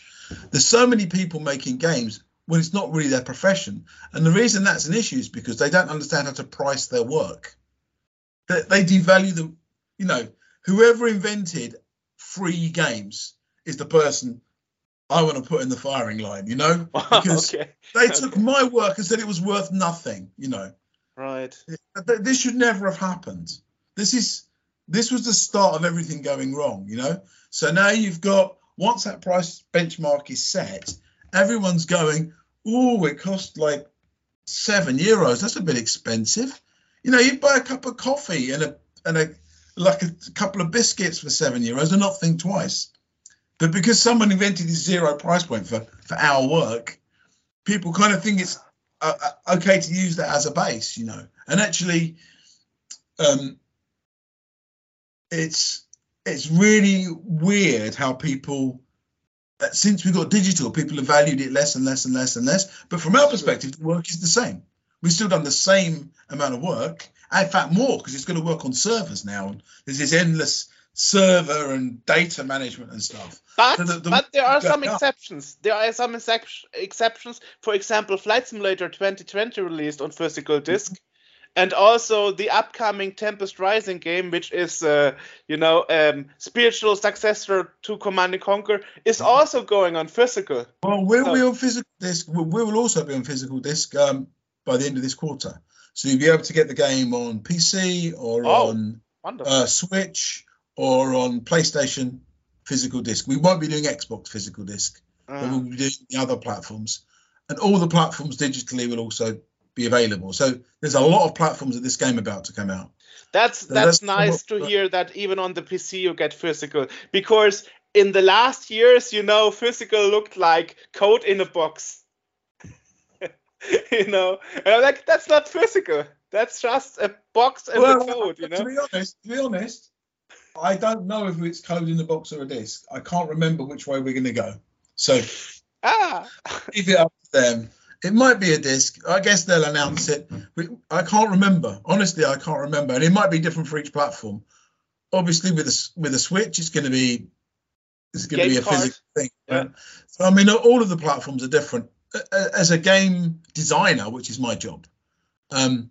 There's so many people making games when it's not really their profession. And the reason that's an issue is because they don't understand how to price their work. They, they devalue them you know whoever invented free games is the person i want to put in the firing line you know? [laughs] Because- okay, they took Okay. my work and said it was worth nothing you know? Right. This should never have happened. This is this was the start of everything going wrong you know so now you've got once that price benchmark is set everyone's going oh it cost like seven euros that's a bit expensive you know you buy a cup of coffee and a and a like a couple of biscuits for seven euros and not think twice. But because someone invented this zero price point for for our work, people kind of think it's uh, uh, okay to use that as a base, you know. And actually, um, it's it's really weird how people uh, since we got digital, people have valued it less and less and less and less. But from our perspective, the work is the same. We've still done the same amount of work, in fact, more because it's going to work on servers now. And there's this endless server and data management and stuff. But, So the- the- but there are some yeah. exceptions. There are some exceptions. For example, Flight Simulator 2020 released on physical disk, and also the upcoming Tempest Rising game, which is, uh, you know, um, spiritual successor to Command and Conquer, is Mm-hmm. also going on physical. Well, we'll So- be on physical disc. We will also be on physical disc um, by the end of this quarter. So you'll be able to get the game on PC or Oh. on uh, Switch or on PlayStation physical disc. We won't be doing Xbox physical disc, but Ah. we'll be doing the other platforms. And all the platforms digitally will also be available. So there's a lot of platforms of this game about to come out. That's So that's that's nice to hear that even on the PC you get physical because in the last years, you know, physical looked like code in a box. [laughs] you know, and I'm like, that's not physical. That's just a box and Well, a code. You know. To be honest, to be honest, I don't know if it's code in the box or a disc. I can't remember which way we're going to go. So Ah, leave it up to them. It might be a disc. I guess they'll announce it. I can't remember. Honestly, I can't remember. And it might be different for each platform. Obviously, with a with a Switch, it's going to be it's going to be a card. physical thing. Yeah. So I mean, all of the platforms are different. As a game designer, which is my job, um,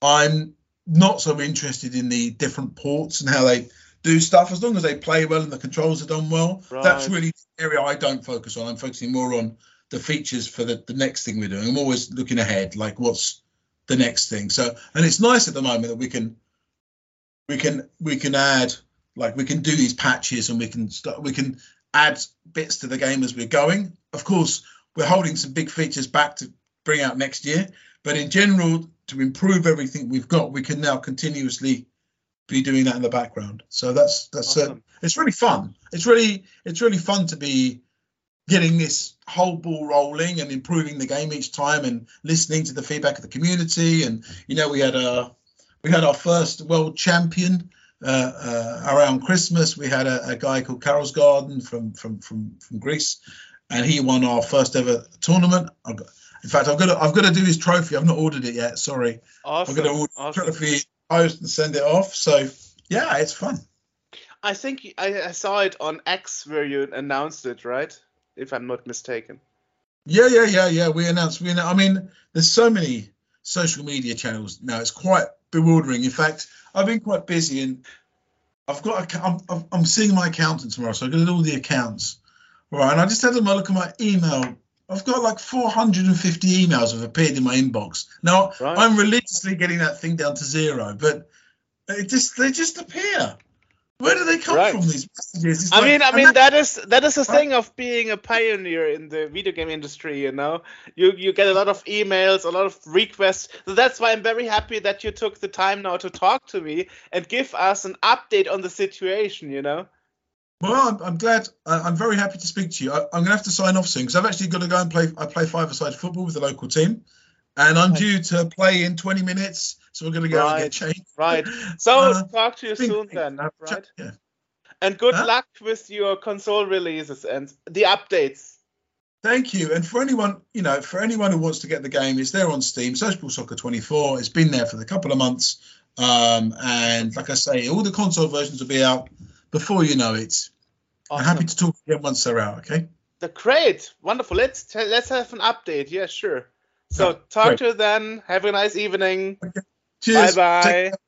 I'm not so interested in the different ports and how they do stuff. As long as they play well and the controls are done well, that's really the area I don't focus on. I'm focusing more on the features for the, the next thing we're doing. I'm always looking ahead, like what's the next thing. So, and it's nice at the moment that we can we can we can add like we can do these patches and we can start we can add bits to the game as we're going. Of course, we're holding some big features back to bring out next year, but in general, to improve everything we've got, we can now continuously be doing that in the background. So that's that's uh, it's really fun. It's really it's really fun to be getting this whole ball rolling and improving the game each time and listening to the feedback of the community. And you know, we had a we had our first world champion uh, uh, around Christmas. We had a, a guy called Carol's Garden from from from from Greece, and he won our first ever tournament. I've got, in fact, I've got to, I've got to do his trophy. I've not ordered it yet. Sorry, awesome. I'm going to order awesome. the trophy, post and send it off. So yeah, it's fun. I think I, I saw it on X where you announced it, right? If I'm not mistaken. Yeah, yeah, yeah, yeah. We announced. We. I mean, there's so many social media channels now. It's quite bewildering. In fact, I've been quite busy, and I've got. A, I'm, I'm- I'm seeing my accountant tomorrow, so I've got all the accounts. Right, and I just had a look at my email. I've got like 450 emails have appeared in my inbox. Now Right. I'm religiously getting that thing down to zero, but it just they just appear. Where do they come Right. from? These messages. I like- mean, I mean that- is that is the thing of being a pioneer in the video game industry. You know, you you get a lot of emails, a lot of requests. So that's why I'm very happy that you took the time now to talk to me and give us an update on the situation. You know. Well, I'm, I'm glad. I'm very happy to speak to you. I, I'm going to have to sign off soon because I've actually got to go and play. I play five-a-side football with the local team, and I'm due to play in 20 minutes. So we're going to go and get changed. Right. [laughs] So Uh, talk to you soon then, uh, right? Yeah. And good Huh? luck with your console releases and the updates. Thank you. And for anyone, you know, for anyone who wants to get the game, it's there on Steam. Sociable Soccer 24. It's been there for a couple of months, um, and like I say, all the console versions will be out before you know it. I'm happy to talk again once they're out. Okay. The great, wonderful. Let's t- let's have an update. Yeah, sure. So talk great. to you then. Have a nice evening. Cheers. Bye bye.